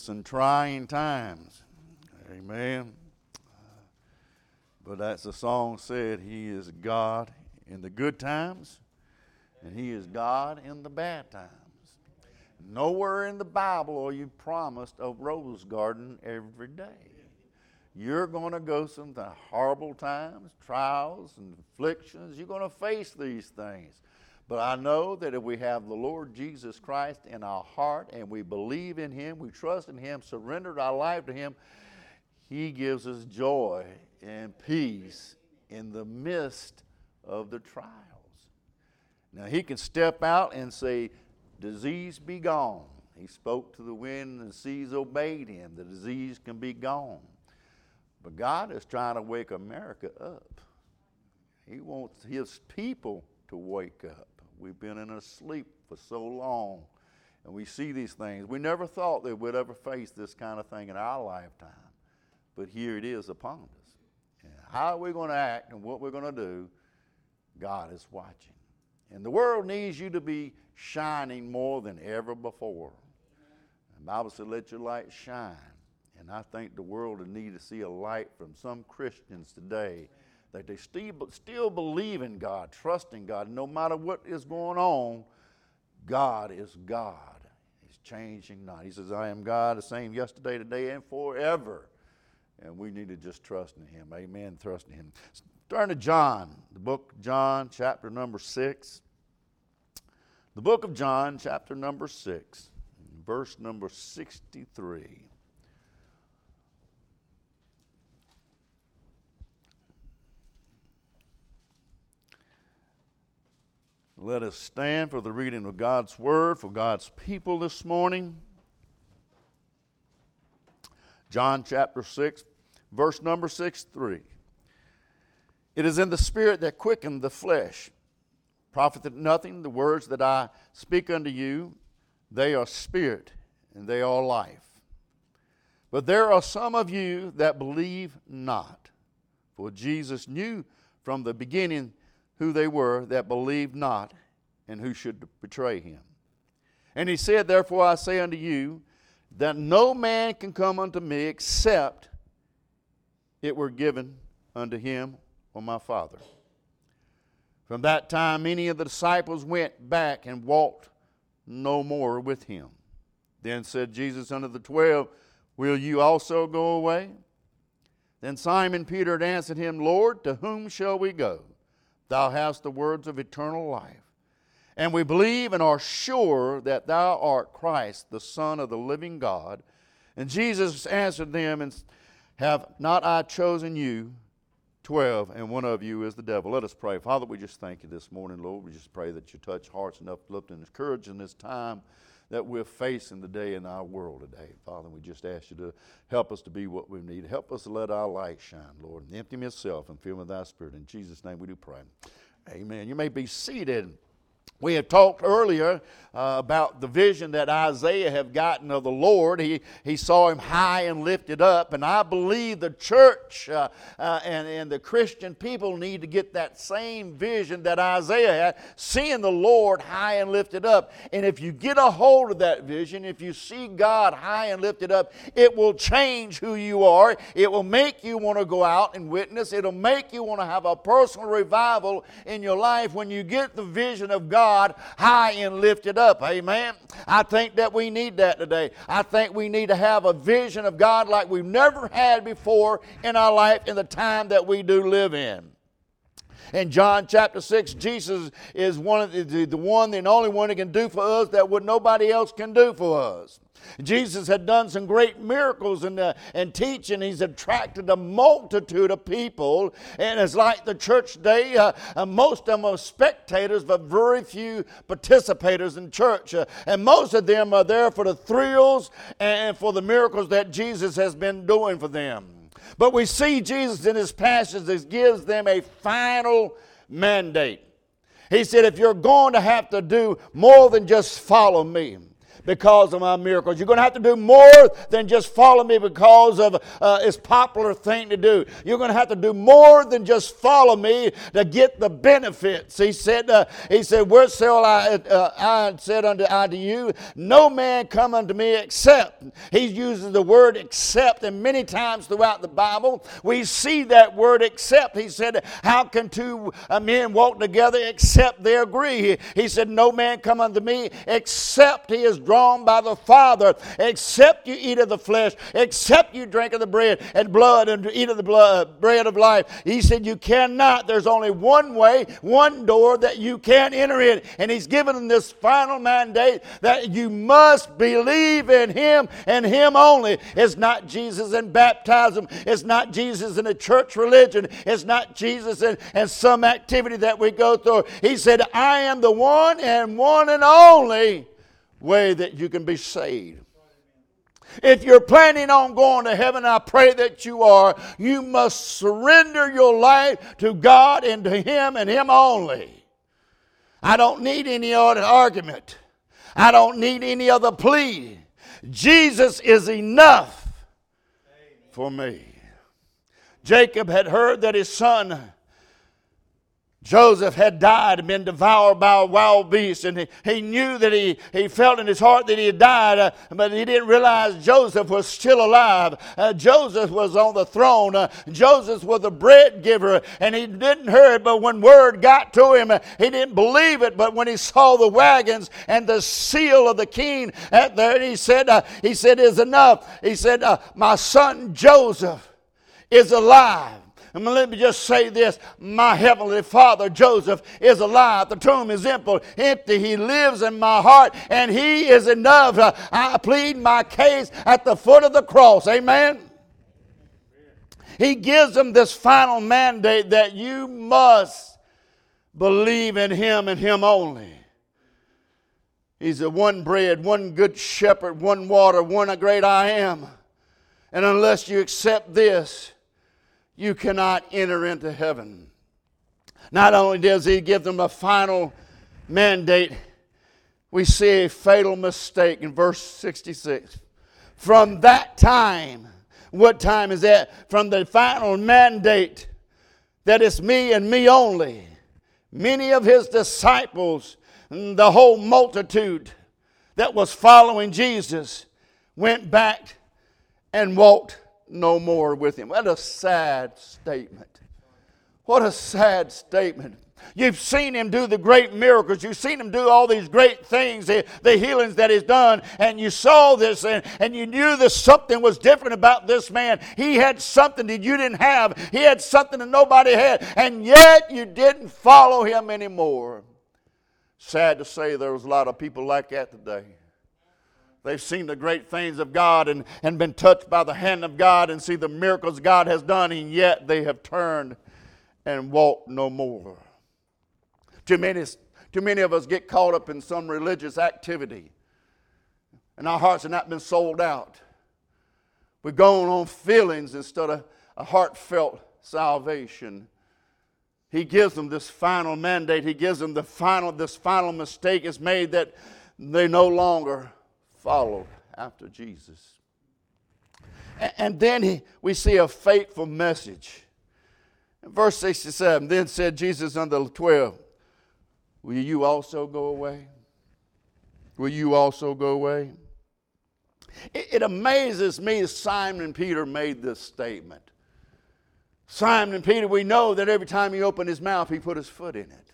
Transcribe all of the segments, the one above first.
some trying times. Amen. But as the song said, He is God in the good times, and He is God in the bad times. Nowhere in the Bible are you promised a rose garden every day. You're going to go some horrible times, trials, and afflictions. You're going to face these things. But I know that if we have the Lord Jesus Christ in our heart and we believe in Him, we trust in Him, surrendered our life to Him, He gives us joy and peace in the midst of the trials. Now, He can step out and say, Disease be gone. He spoke to the wind and the seas obeyed Him. The disease can be gone. But God is trying to wake America up. He wants His people to wake up. We've been in a sleep for so long, and we see these things. We never thought that we'd ever face this kind of thing in our lifetime, but here it is upon us. And how are we going to act and what we're going to do? God is watching. And the world needs you to be shining more than ever before. The Bible said, let your light shine. And I think the world would need to see a light from some Christians today that they still, still believe in God, trust in God. No matter what is going on, God is God. He's changing not. He says, I am God, the same yesterday, today, and forever. And we need to just trust in Him. Amen. Trust in Him. Turn to John, the book John, chapter number 6. The book of John, chapter number 6, verse number 63. Let us stand for the reading of God's Word for God's people this morning. John chapter 6, verse number 6 3. It is in the Spirit that quickened the flesh. Profiteth nothing, the words that I speak unto you, they are spirit and they are life. But there are some of you that believe not. For Jesus knew from the beginning who they were that believed not and who should betray him. And he said, Therefore I say unto you, that no man can come unto me except it were given unto him or my Father. From that time, many of the disciples went back and walked no more with him. Then said Jesus unto the twelve, Will you also go away? Then Simon Peter had answered him, Lord, to whom shall we go? Thou hast the words of eternal life. And we believe and are sure that thou art Christ, the Son of the living God. And Jesus answered them, and have not I chosen you, twelve, and one of you is the devil. Let us pray. Father, we just thank you this morning, Lord. We just pray that you touch hearts and uplift and encourage in this time that we're facing today in our world today. Father, we just ask you to help us to be what we need. Help us to let our light shine, Lord. And empty myself and fill me with thy spirit. In Jesus' name we do pray. Amen. You may be seated. We had talked earlier uh, about the vision that Isaiah had gotten of the Lord. He, he saw him high and lifted up. And I believe the church uh, uh, and, and the Christian people need to get that same vision that Isaiah had, seeing the Lord high and lifted up. And if you get a hold of that vision, if you see God high and lifted up, it will change who you are. It will make you want to go out and witness. It'll make you want to have a personal revival in your life when you get the vision of God God high and lifted up. Amen. I think that we need that today. I think we need to have a vision of God like we've never had before in our life in the time that we do live in. In John chapter 6, Jesus is one of the, the one and only one that can do for us that what nobody else can do for us. Jesus had done some great miracles and, uh, and teaching. He's attracted a multitude of people. And it's like the church today, uh, uh, most of them are spectators, but very few participators in church. Uh, and most of them are there for the thrills and for the miracles that Jesus has been doing for them. But we see Jesus in his passage that gives them a final mandate. He said, if you're going to have to do more than just follow me, because of my miracles. You're going to have to do more than just follow me because of uh, it's popular thing to do. You're going to have to do more than just follow me to get the benefits. He said, uh, he said, where shall I, uh, I said unto, unto you, no man come unto me except. He uses the word except, and many times throughout the Bible, we see that word except. He said, how can two uh, men walk together except they agree? He said, no man come unto me except he is drawn by the Father, except you eat of the flesh, except you drink of the bread and blood and eat of the blood, uh, bread of life. He said, You cannot. There's only one way, one door that you can enter in. And He's given them this final mandate that you must believe in Him and Him only. It's not Jesus and baptism, it's not Jesus in a church religion, it's not Jesus and some activity that we go through. He said, I am the one and one and only way that you can be saved. If you're planning on going to heaven, I pray that you are, you must surrender your life to God and to Him and Him only. I don't need any other argument. I don't need any other plea. Jesus is enough for me. Jacob had heard that his son Joseph had died and been devoured by a wild beast, and he, he knew that he, he felt in his heart that he had died, uh, but he didn't realize Joseph was still alive. Uh, Joseph was on the throne. Uh, Joseph was the bread giver, and he didn't hear it, but when word got to him, he didn't believe it. But when he saw the wagons and the seal of the king at there, he said, uh, he said, is enough. He said, uh, my son Joseph is alive. And let me just say this my heavenly father, Joseph, is alive. The tomb is empty. He lives in my heart, and he is enough. I plead my case at the foot of the cross. Amen. He gives them this final mandate that you must believe in him and him only. He's the one bread, one good shepherd, one water, one great I am. And unless you accept this, you cannot enter into heaven. Not only does he give them a final mandate, we see a fatal mistake in verse 66. From that time, what time is that? From the final mandate that it's me and me only. Many of his disciples, the whole multitude that was following Jesus, went back and walked no more with him. What a sad statement. What a sad statement. You've seen him do the great miracles. You've seen him do all these great things, the, the healings that he's done, and you saw this and, and you knew that something was different about this man. He had something that you didn't have, he had something that nobody had, and yet you didn't follow him anymore. Sad to say, there was a lot of people like that today. They've seen the great things of God and, and been touched by the hand of God and see the miracles God has done, and yet they have turned and walked no more. Too many, too many of us get caught up in some religious activity, and our hearts have not been sold out. We're going on feelings instead of a heartfelt salvation. He gives them this final mandate. He gives them the final, this final mistake is made that they no longer followed after Jesus. And then he, we see a fateful message. In verse 67, then said Jesus unto the twelve, Will you also go away? Will you also go away? It, it amazes me Simon and Peter made this statement. Simon and Peter, we know that every time he opened his mouth, he put his foot in it.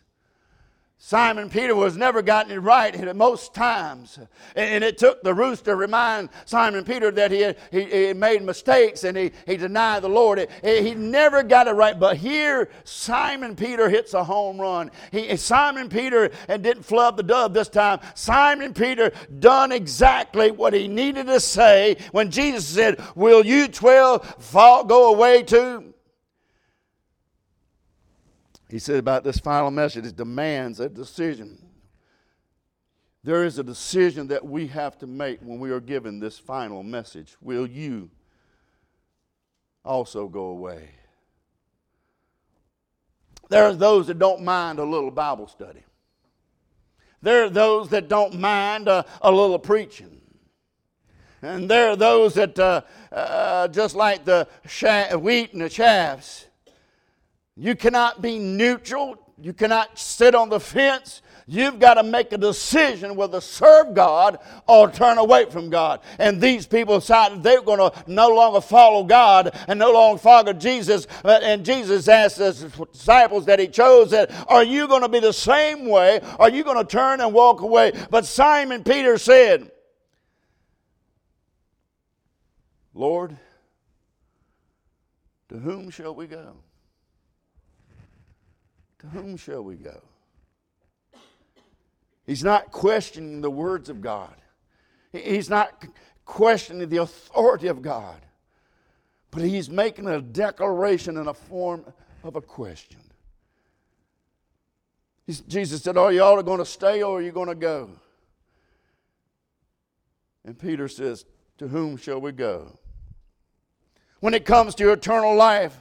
Simon Peter was never gotten it right at most times. And it took the rooster to remind Simon Peter that he had, he, he made mistakes and he, he denied the Lord. It, he never got it right. But here, Simon Peter hits a home run. He, Simon Peter and didn't flub the dove this time. Simon Peter done exactly what he needed to say when Jesus said, Will you 12 fall, go away too? He said about this final message, it demands a decision. There is a decision that we have to make when we are given this final message. Will you also go away? There are those that don't mind a little Bible study. There are those that don't mind a, a little preaching. And there are those that, uh, uh, just like the wheat and the chaffs, you cannot be neutral. You cannot sit on the fence. You've got to make a decision whether to serve God or turn away from God. And these people decided they were going to no longer follow God and no longer follow Jesus. Uh, and Jesus asked his disciples that he chose that, are you going to be the same way? Are you going to turn and walk away? But Simon Peter said, Lord, to whom shall we go? To whom shall we go? He's not questioning the words of God. He's not questioning the authority of God. But he's making a declaration in a form of a question. He's, Jesus said, Are y'all going to stay or are you going to go? And Peter says, To whom shall we go? When it comes to eternal life,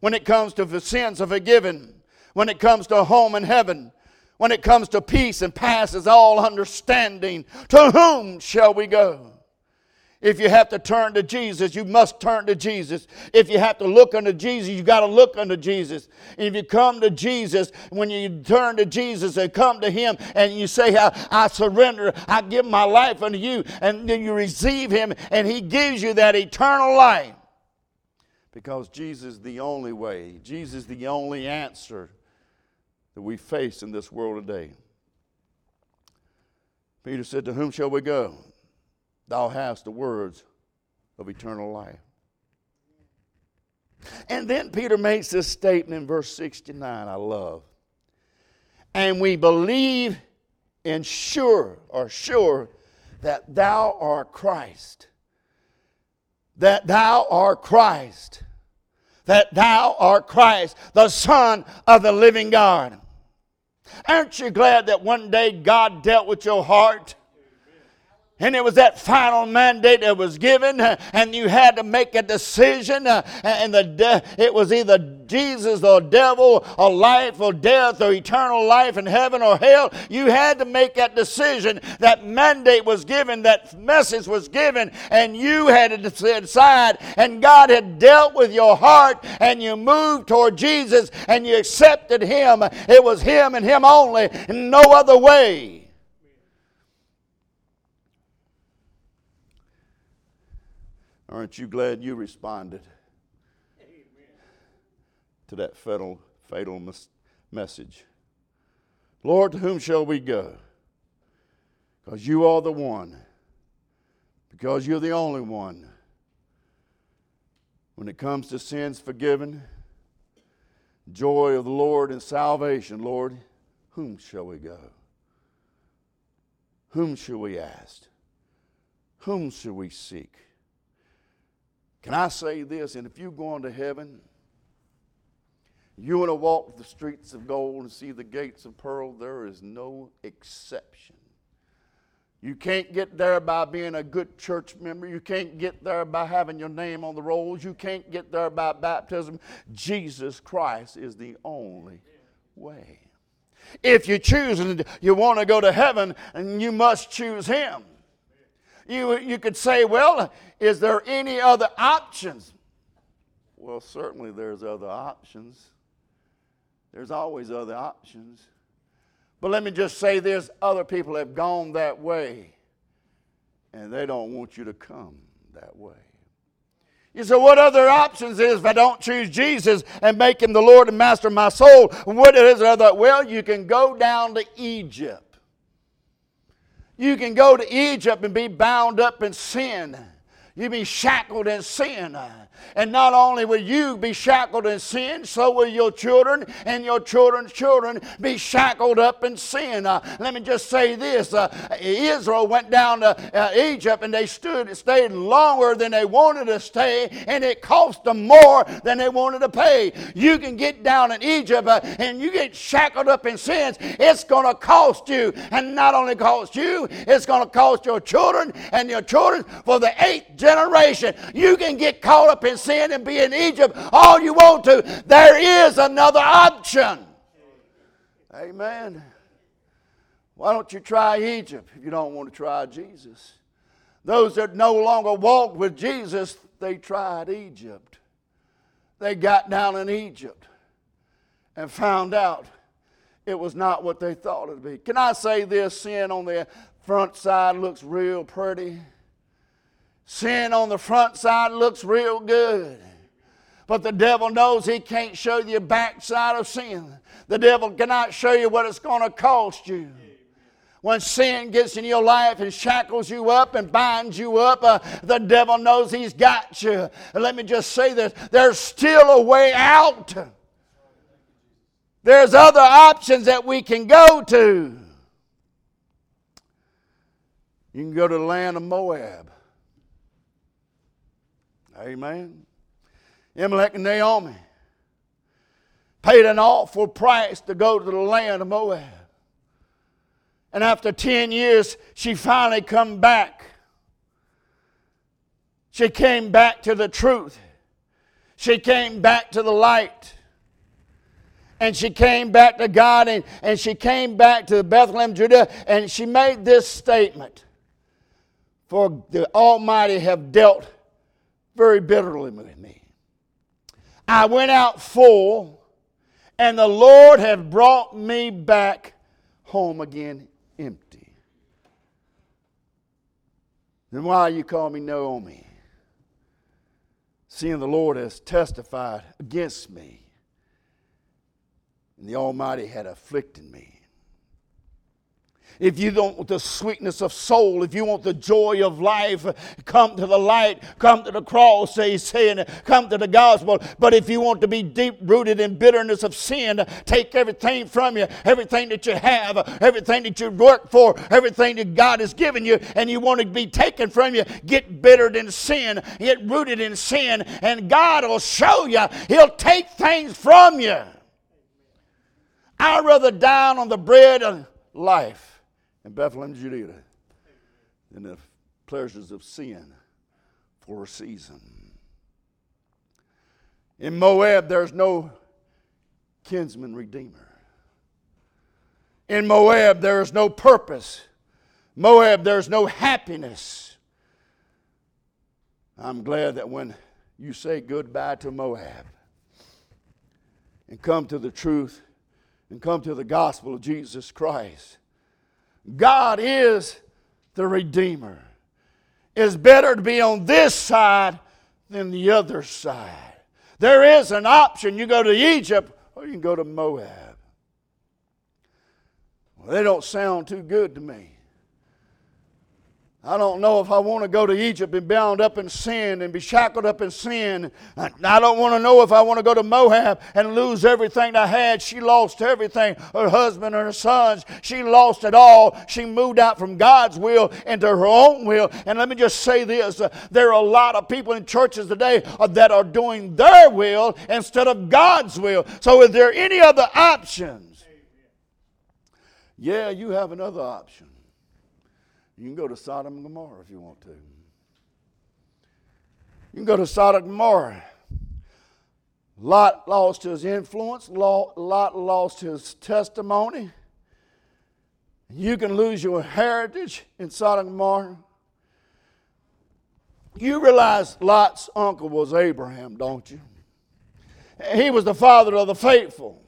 when it comes to the sins are forgiven, when it comes to home in heaven, when it comes to peace and passes all understanding, to whom shall we go? If you have to turn to Jesus, you must turn to Jesus. If you have to look unto Jesus, you got to look unto Jesus. If you come to Jesus, when you turn to Jesus and come to Him and you say, I, I surrender, I give my life unto you, and then you receive Him and He gives you that eternal life. Because Jesus is the only way, Jesus is the only answer that we face in this world today. Peter said, To whom shall we go? Thou hast the words of eternal life. And then Peter makes this statement in verse 69 I love. And we believe and sure are sure that thou art Christ. That thou art Christ. That thou art Christ, the Son of the living God. Aren't you glad that one day God dealt with your heart? And it was that final mandate that was given, uh, and you had to make a decision. Uh, and the de- it was either Jesus or devil, or life or death, or eternal life in heaven or hell. You had to make that decision. That mandate was given, that message was given, and you had to decide. And God had dealt with your heart, and you moved toward Jesus, and you accepted Him. It was Him and Him only, no other way. Aren't you glad you responded Amen. to that fatal, fatal mes- message? Lord, to whom shall we go? Because you are the one. Because you're the only one. When it comes to sins forgiven, joy of the Lord and salvation, Lord, whom shall we go? Whom shall we ask? Whom shall we seek? Can I say this? And if you're going to heaven, you want to walk the streets of gold and see the gates of pearl, there is no exception. You can't get there by being a good church member. You can't get there by having your name on the rolls. You can't get there by baptism. Jesus Christ is the only way. If you choose and you want to go to heaven, and you must choose Him. You, you could say, well, is there any other options? Well, certainly there's other options. There's always other options. But let me just say this other people have gone that way, and they don't want you to come that way. You say, what other options is if I don't choose Jesus and make him the Lord and Master of my soul? What is other? Well, you can go down to Egypt. You can go to Egypt and be bound up in sin. You be shackled in sin. And not only will you be shackled in sin, so will your children and your children's children be shackled up in sin. Uh, let me just say this uh, Israel went down to uh, Egypt and they stood, stayed longer than they wanted to stay, and it cost them more than they wanted to pay. You can get down in Egypt uh, and you get shackled up in sins, it's going to cost you. And not only cost you, it's going to cost your children and your children for the eighth generation. You can get caught up in sin and be in Egypt all you want to. There is another option. Amen. Why don't you try Egypt if you don't want to try Jesus? Those that no longer walked with Jesus, they tried Egypt. They got down in Egypt and found out it was not what they thought it would be. Can I say this? Sin on the front side looks real pretty. Sin on the front side looks real good. But the devil knows he can't show you the backside of sin. The devil cannot show you what it's going to cost you. When sin gets in your life and shackles you up and binds you up, uh, the devil knows he's got you. And let me just say this there's still a way out. There's other options that we can go to. You can go to the land of Moab. Amen. Elimelech and Naomi paid an awful price to go to the land of Moab. And after 10 years, she finally come back. She came back to the truth. She came back to the light. And she came back to God and, and she came back to Bethlehem, Judah, and she made this statement For the Almighty have dealt very bitterly with me. I went out full, and the Lord had brought me back home again empty. Then why you call me Naomi? Seeing the Lord has testified against me, and the Almighty had afflicted me if you don't want the sweetness of soul, if you want the joy of life, come to the light, come to the cross, he's saying, come to the gospel. But if you want to be deep rooted in bitterness of sin, take everything from you, everything that you have, everything that you work for, everything that God has given you, and you want to be taken from you, get bittered in sin, get rooted in sin, and God will show you. He'll take things from you. I'd rather die on the bread of life in Bethlehem, Judea, than the pleasures of sin for a season. In Moab, there's no kinsman redeemer. In Moab, there is no purpose. Moab, there's no happiness. I'm glad that when you say goodbye to Moab and come to the truth and come to the gospel of Jesus Christ, God is the Redeemer. It's better to be on this side than the other side. There is an option. You go to Egypt or you can go to Moab. Well, they don't sound too good to me. I don't know if I want to go to Egypt and bound up in sin and be shackled up in sin. I don't want to know if I want to go to Moab and lose everything I had. She lost everything her husband and her sons. She lost it all. She moved out from God's will into her own will. And let me just say this there are a lot of people in churches today that are doing their will instead of God's will. So, is there any other options? Yeah, you have another option. You can go to Sodom and Gomorrah if you want to. You can go to Sodom and Gomorrah. Lot lost his influence, Lot lost his testimony. You can lose your heritage in Sodom and Gomorrah. You realize Lot's uncle was Abraham, don't you? He was the father of the faithful.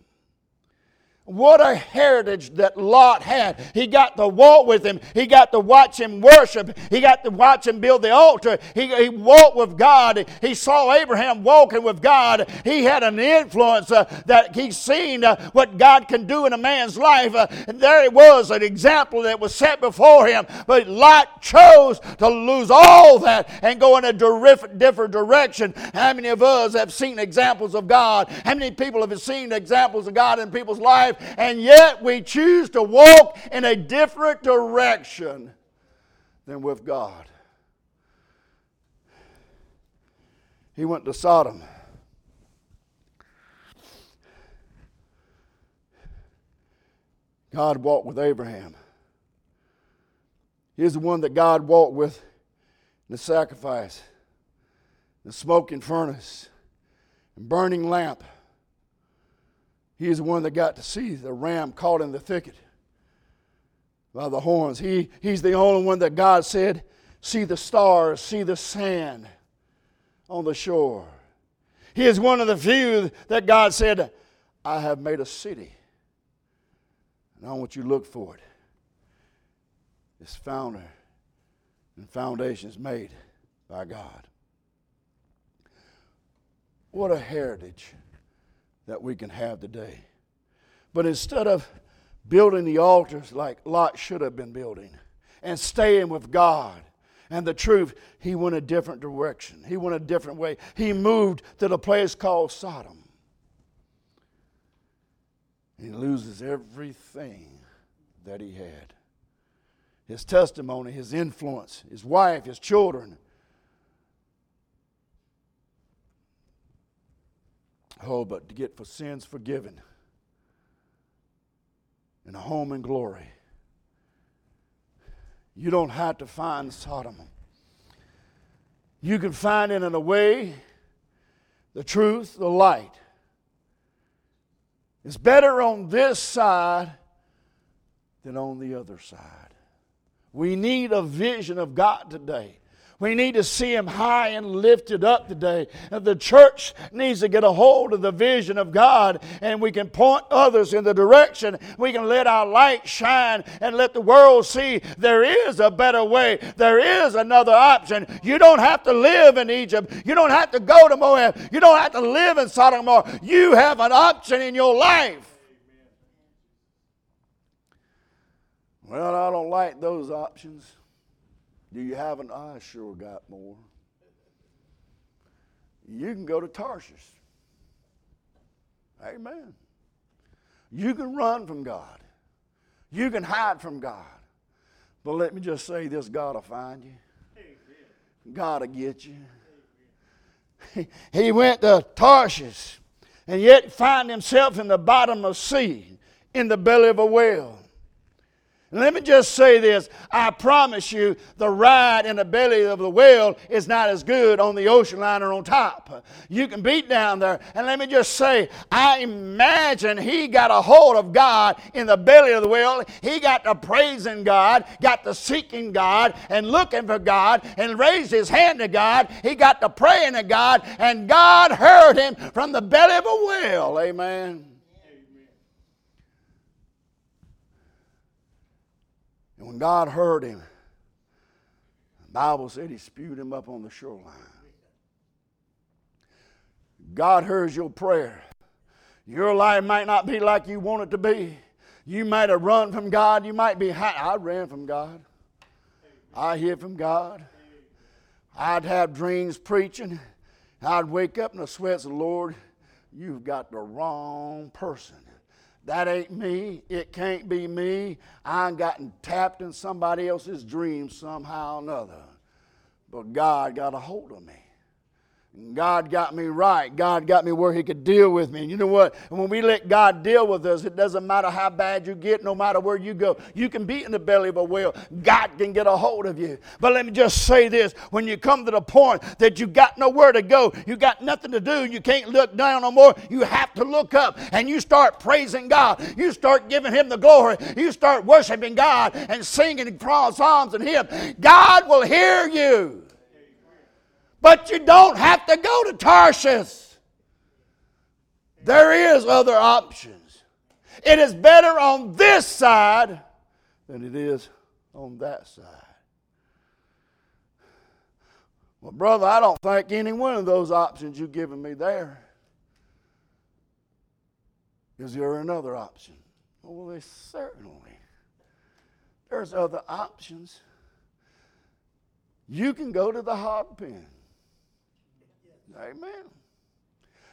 What a heritage that Lot had. He got to walk with him. He got to watch him worship. He got to watch him build the altar. He, he walked with God. He saw Abraham walking with God. He had an influence uh, that he's seen uh, what God can do in a man's life. Uh, and there it was, an example that was set before him. But Lot chose to lose all that and go in a different direction. How many of us have seen examples of God? How many people have seen examples of God in people's life? And yet we choose to walk in a different direction than with God. He went to Sodom. God walked with Abraham. He's the one that God walked with in the sacrifice, the smoking furnace, and burning lamp. He is the one that got to see the ram caught in the thicket. by the horns. He, he's the only one that God said, See the stars, see the sand on the shore. He is one of the few that God said, I have made a city. And I want you to look for it. Its founder and foundations made by God. What a heritage that we can have today. But instead of building the altars like Lot should have been building and staying with God and the truth, he went a different direction. He went a different way. He moved to the place called Sodom. He loses everything that he had his testimony, his influence, his wife, his children. Oh, but to get for sins forgiven and a home in glory. You don't have to find Sodom. You can find it in a way, the truth, the light. It's better on this side than on the other side. We need a vision of God today. We need to see Him high and lifted up today. The church needs to get a hold of the vision of God and we can point others in the direction. We can let our light shine and let the world see there is a better way. There is another option. You don't have to live in Egypt. You don't have to go to Moab. You don't have to live in Sodom and Gomorrah. You have an option in your life. Well, I don't like those options. Do you have an I sure got more? You can go to Tarshish. Amen. You can run from God. You can hide from God. But let me just say this God will find you. God will get you. He went to Tarshish and yet find himself in the bottom of sea, in the belly of a whale. Let me just say this. I promise you, the ride in the belly of the whale is not as good on the ocean liner on top. You can beat down there. And let me just say, I imagine he got a hold of God in the belly of the whale. He got to praising God, got to seeking God, and looking for God, and raised his hand to God. He got to praying to God, and God heard him from the belly of a whale. Amen. And when God heard him, the Bible said he spewed him up on the shoreline. God hears your prayer. Your life might not be like you want it to be. You might have run from God. You might be high. I ran from God. I hid from God. I'd have dreams preaching. I'd wake up in the sweats Lord. You've got the wrong person. That ain't me. It can't be me. I gotten tapped in somebody else's dream somehow or another. But God got a hold of me. God got me right. God got me where He could deal with me. And you know what? When we let God deal with us, it doesn't matter how bad you get, no matter where you go. You can be in the belly of a whale. God can get a hold of you. But let me just say this when you come to the point that you got nowhere to go, you got nothing to do, you can't look down no more, you have to look up and you start praising God. You start giving Him the glory. You start worshiping God and singing psalms and hymns. God will hear you. But you don't have to go to Tarshish. There is other options. It is better on this side than it is on that side. Well, brother, I don't think any one of those options you've given me there. Is there another option? Oh, well, they certainly. There's other options. You can go to the hog pen. Amen.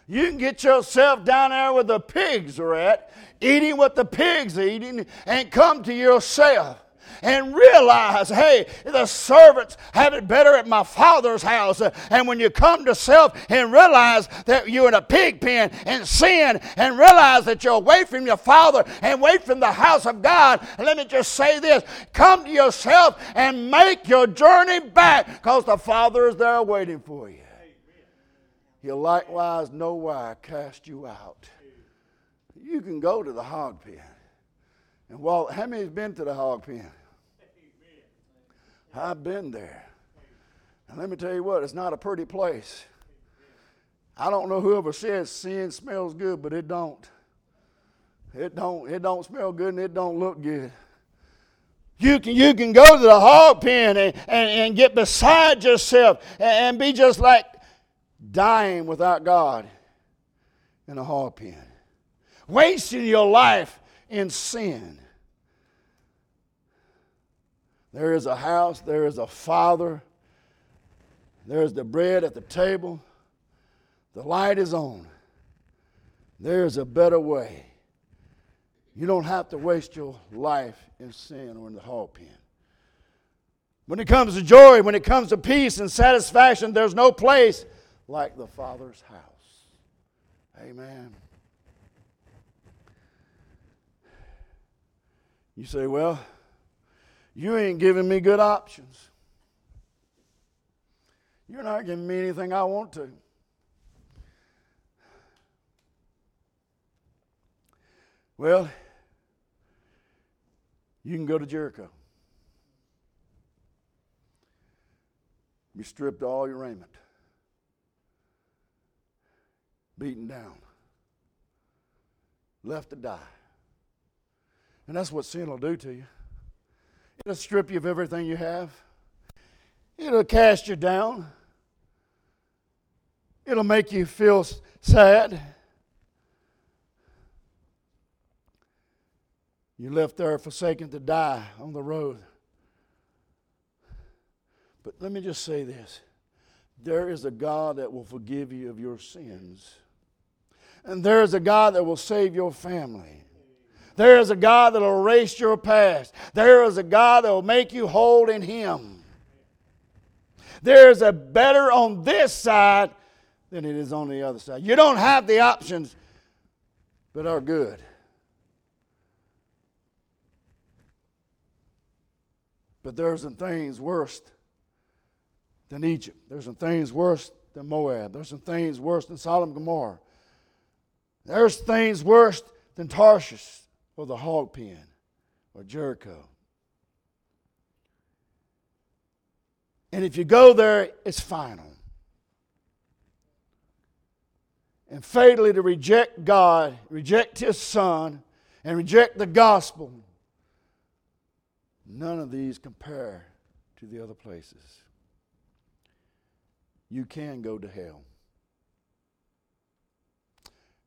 You can get yourself down there where the pigs are at, eating what the pigs are eating, and come to yourself and realize, hey, the servants have it better at my father's house. And when you come to self and realize that you're in a pig pen and sin and realize that you're away from your father and away from the house of God, let me just say this come to yourself and make your journey back because the father is there waiting for you. He'll likewise I cast you out. You can go to the hog pen. And Walt, how many's been to the hog pen? I've been there. And let me tell you what, it's not a pretty place. I don't know whoever says sin smells good, but it don't. It don't. It don't smell good and it don't look good. You can, you can go to the hog pen and, and, and get beside yourself and, and be just like dying without God in a hog pen. Wasting your life in sin. There is a house, there is a father, there is the bread at the table, the light is on. There is a better way. You don't have to waste your life in sin or in the hog pen. When it comes to joy, when it comes to peace and satisfaction, there's no place like the Father's house. Amen. You say, well, you ain't giving me good options. You're not giving me anything I want to. Well, you can go to Jericho. Be stripped of all your raiment, beaten down, left to die. And that's what sin will do to you. It'll strip you of everything you have. It'll cast you down. It'll make you feel sad. You left there forsaken to die on the road. But let me just say this there is a God that will forgive you of your sins, and there is a God that will save your family. There is a God that will erase your past. There is a God that will make you whole in Him. There is a better on this side than it is on the other side. You don't have the options, that are good. But there's some things worse than Egypt. There's some things worse than Moab. There's some things worse than Sodom and Gomorrah. There's things worse than Tarshish or the hog pen or Jericho. And if you go there, it's final. And fatally to reject God, reject His Son, and reject the gospel None of these compare to the other places. You can go to hell.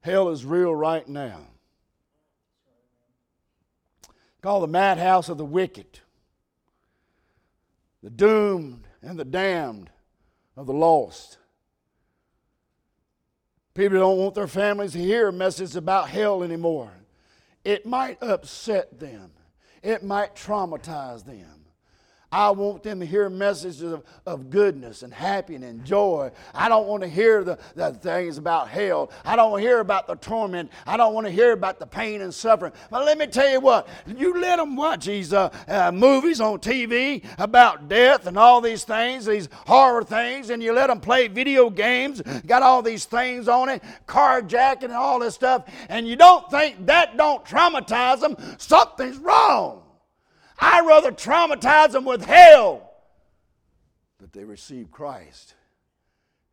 Hell is real right now. Called the madhouse of the wicked, the doomed and the damned of the lost. People don't want their families to hear a message about hell anymore. It might upset them it might traumatize them. I want them to hear messages of, of goodness and happiness and joy. I don't want to hear the, the things about hell. I don't want to hear about the torment. I don't want to hear about the pain and suffering. But let me tell you what, you let them watch these uh, uh, movies on TV about death and all these things, these horror things, and you let them play video games, got all these things on it, carjacking and all this stuff, and you don't think that don't traumatize them, something's wrong. I'd rather traumatize them with hell that they receive Christ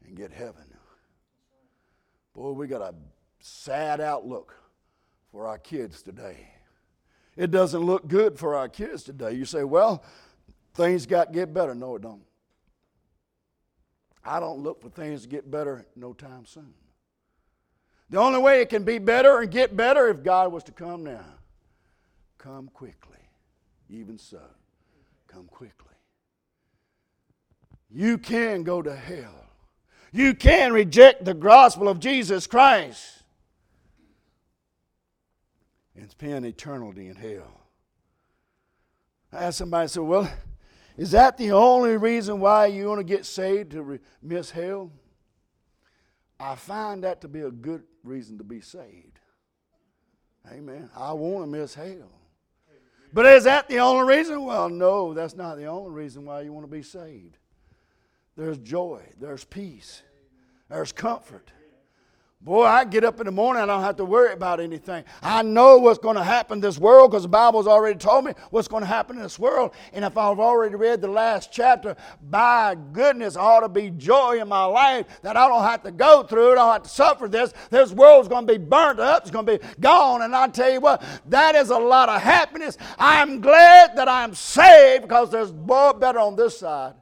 and get heaven. Boy, we got a sad outlook for our kids today. It doesn't look good for our kids today. You say, well, things got to get better. No, it don't. I don't look for things to get better no time soon. The only way it can be better and get better if God was to come now. Come quickly. Even so, come quickly. You can go to hell. You can reject the gospel of Jesus Christ and spend eternity in hell. I asked somebody, I said, Well, is that the only reason why you want to get saved to re- miss hell? I find that to be a good reason to be saved. Amen. I want to miss hell. But is that the only reason? Well, no, that's not the only reason why you want to be saved. There's joy, there's peace, there's comfort. Boy, I get up in the morning, I don't have to worry about anything. I know what's going to happen in this world because the Bible's already told me what's going to happen in this world. And if I've already read the last chapter, by goodness, ought to be joy in my life that I don't have to go through it, I don't have to suffer this. This world's going to be burnt up, it's going to be gone. And I tell you what, that is a lot of happiness. I'm glad that I'm saved because there's more better on this side,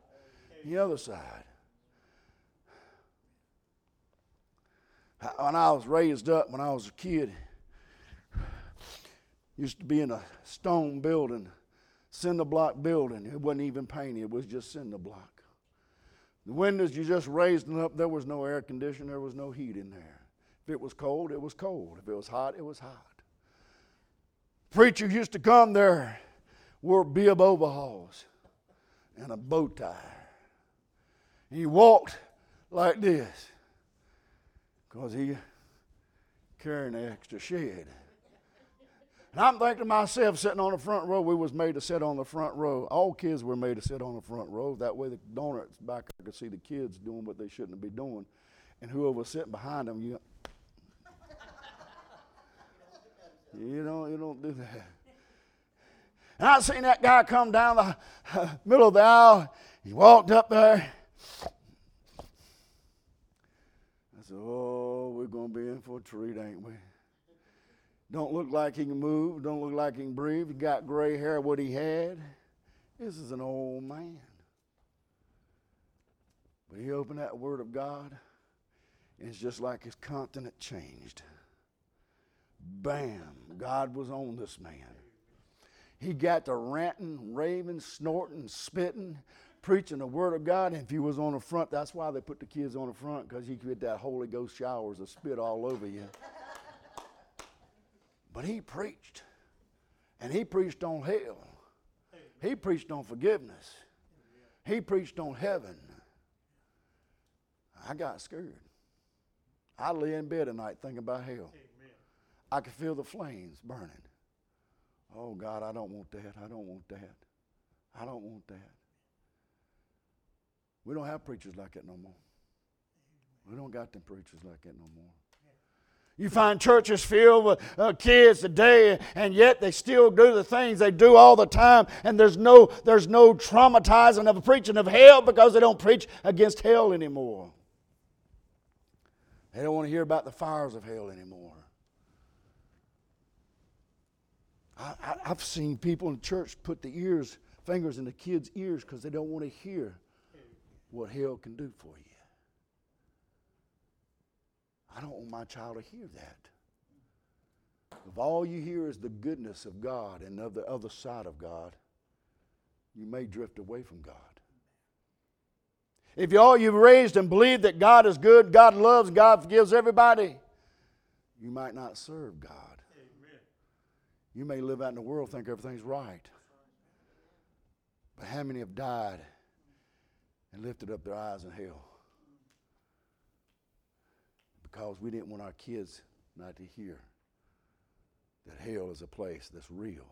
than the other side. When I was raised up, when I was a kid, used to be in a stone building, cinder block building. It wasn't even painted, it was just cinder block. The windows, you just raised them up. There was no air conditioning, there was no heat in there. If it was cold, it was cold. If it was hot, it was hot. Preacher used to come there, wore bib overalls and a bow tie. He walked like this because he carrying the extra shed. And I'm thinking to myself, sitting on the front row, we was made to sit on the front row. All kids were made to sit on the front row. That way the donuts back I could see the kids doing what they shouldn't be doing. And whoever was sitting behind them, you You don't, you don't do that. And I seen that guy come down the middle of the aisle. He walked up there. Oh, we're going to be in for a treat, ain't we? Don't look like he can move. Don't look like he can breathe. He got gray hair, what he had. This is an old man. But he opened that Word of God, and it's just like his continent changed. Bam, God was on this man. He got to ranting, raving, snorting, spitting, preaching the Word of God. And if he was on the front, that's why they put the kids on the front, because he could get that Holy Ghost showers of spit all over you. But he preached. And he preached on hell. He preached on forgiveness. He preached on heaven. I got scared. I lay in bed at night thinking about hell. I could feel the flames burning. Oh, God, I don't want that. I don't want that. I don't want that. We don't have preachers like that no more. We don't got them preachers like that no more. You find churches filled with uh, kids today, and yet they still do the things they do all the time, and there's no, there's no traumatizing of preaching of hell because they don't preach against hell anymore. They don't want to hear about the fires of hell anymore. I, have seen people in church put the ears, fingers in the kids' ears because they don't want to hear what hell can do for you. I don't want my child to hear that. If all you hear is the goodness of God and of the other side of God, you may drift away from God. If all you've raised and believed that God is good, God loves, God forgives everybody, you might not serve God. Amen. You may live out in the world think everything's right. But how many have died and lifted up their eyes in hell. Because we didn't want our kids not to hear that hell is a place that's real.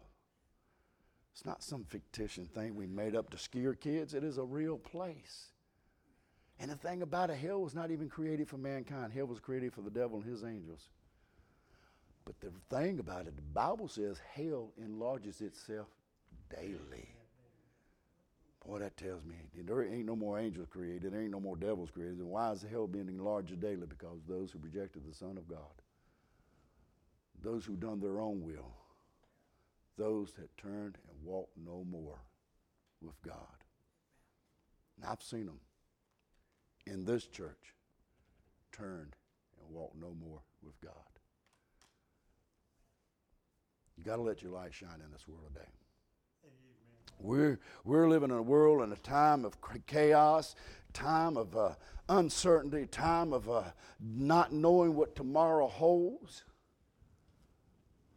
It's not some fictitious thing we made up to scare kids, it is a real place. And the thing about it, hell was not even created for mankind, hell was created for the devil and his angels. But the thing about it, the Bible says hell enlarges itself daily. Boy, that tells me there ain't no more angels created, there ain't no more devils created. And why is the hell being enlarged daily? Because those who rejected the Son of God, those who done their own will, those that turned and walked no more with God. And I've seen them in this church turned and walked no more with God. You got to let your light shine in this world today. We're, we're living in a world in a time of chaos, time of uh, uncertainty, time of uh, not knowing what tomorrow holds.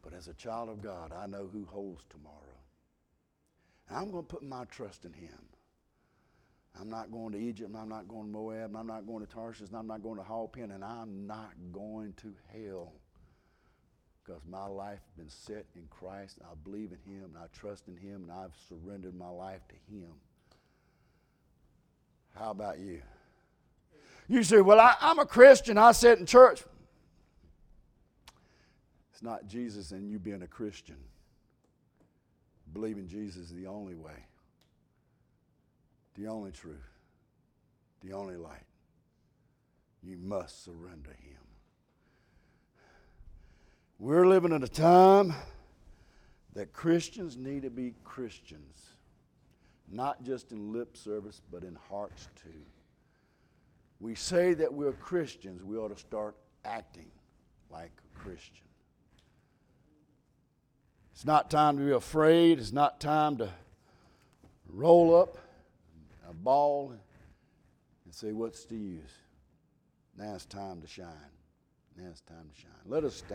But as a child of God, I know who holds tomorrow. And I'm going to put my trust in Him. I'm not going to Egypt, I'm not going to Moab, I'm not going to Tarshish, I'm not going to Hallpen, and I'm not going to hell because my life has been set in Christ. I believe in Him and I trust in Him and I've surrendered my life to Him. How about you? You say, Well, I, am a Christian. I sit in church. It's not Jesus and you being a Christian. Believing Jesus is the only way, the only truth, the only light. You must surrender Him. We're living in a time that Christians need to be Christians, not just in lip service, but in hearts too. We say that we're Christians, we ought to start acting like a Christian. It's not time to be afraid. It's not time to roll up a ball and say, What's the use? Now it's time to shine. Now it's time to shine. Let us stand.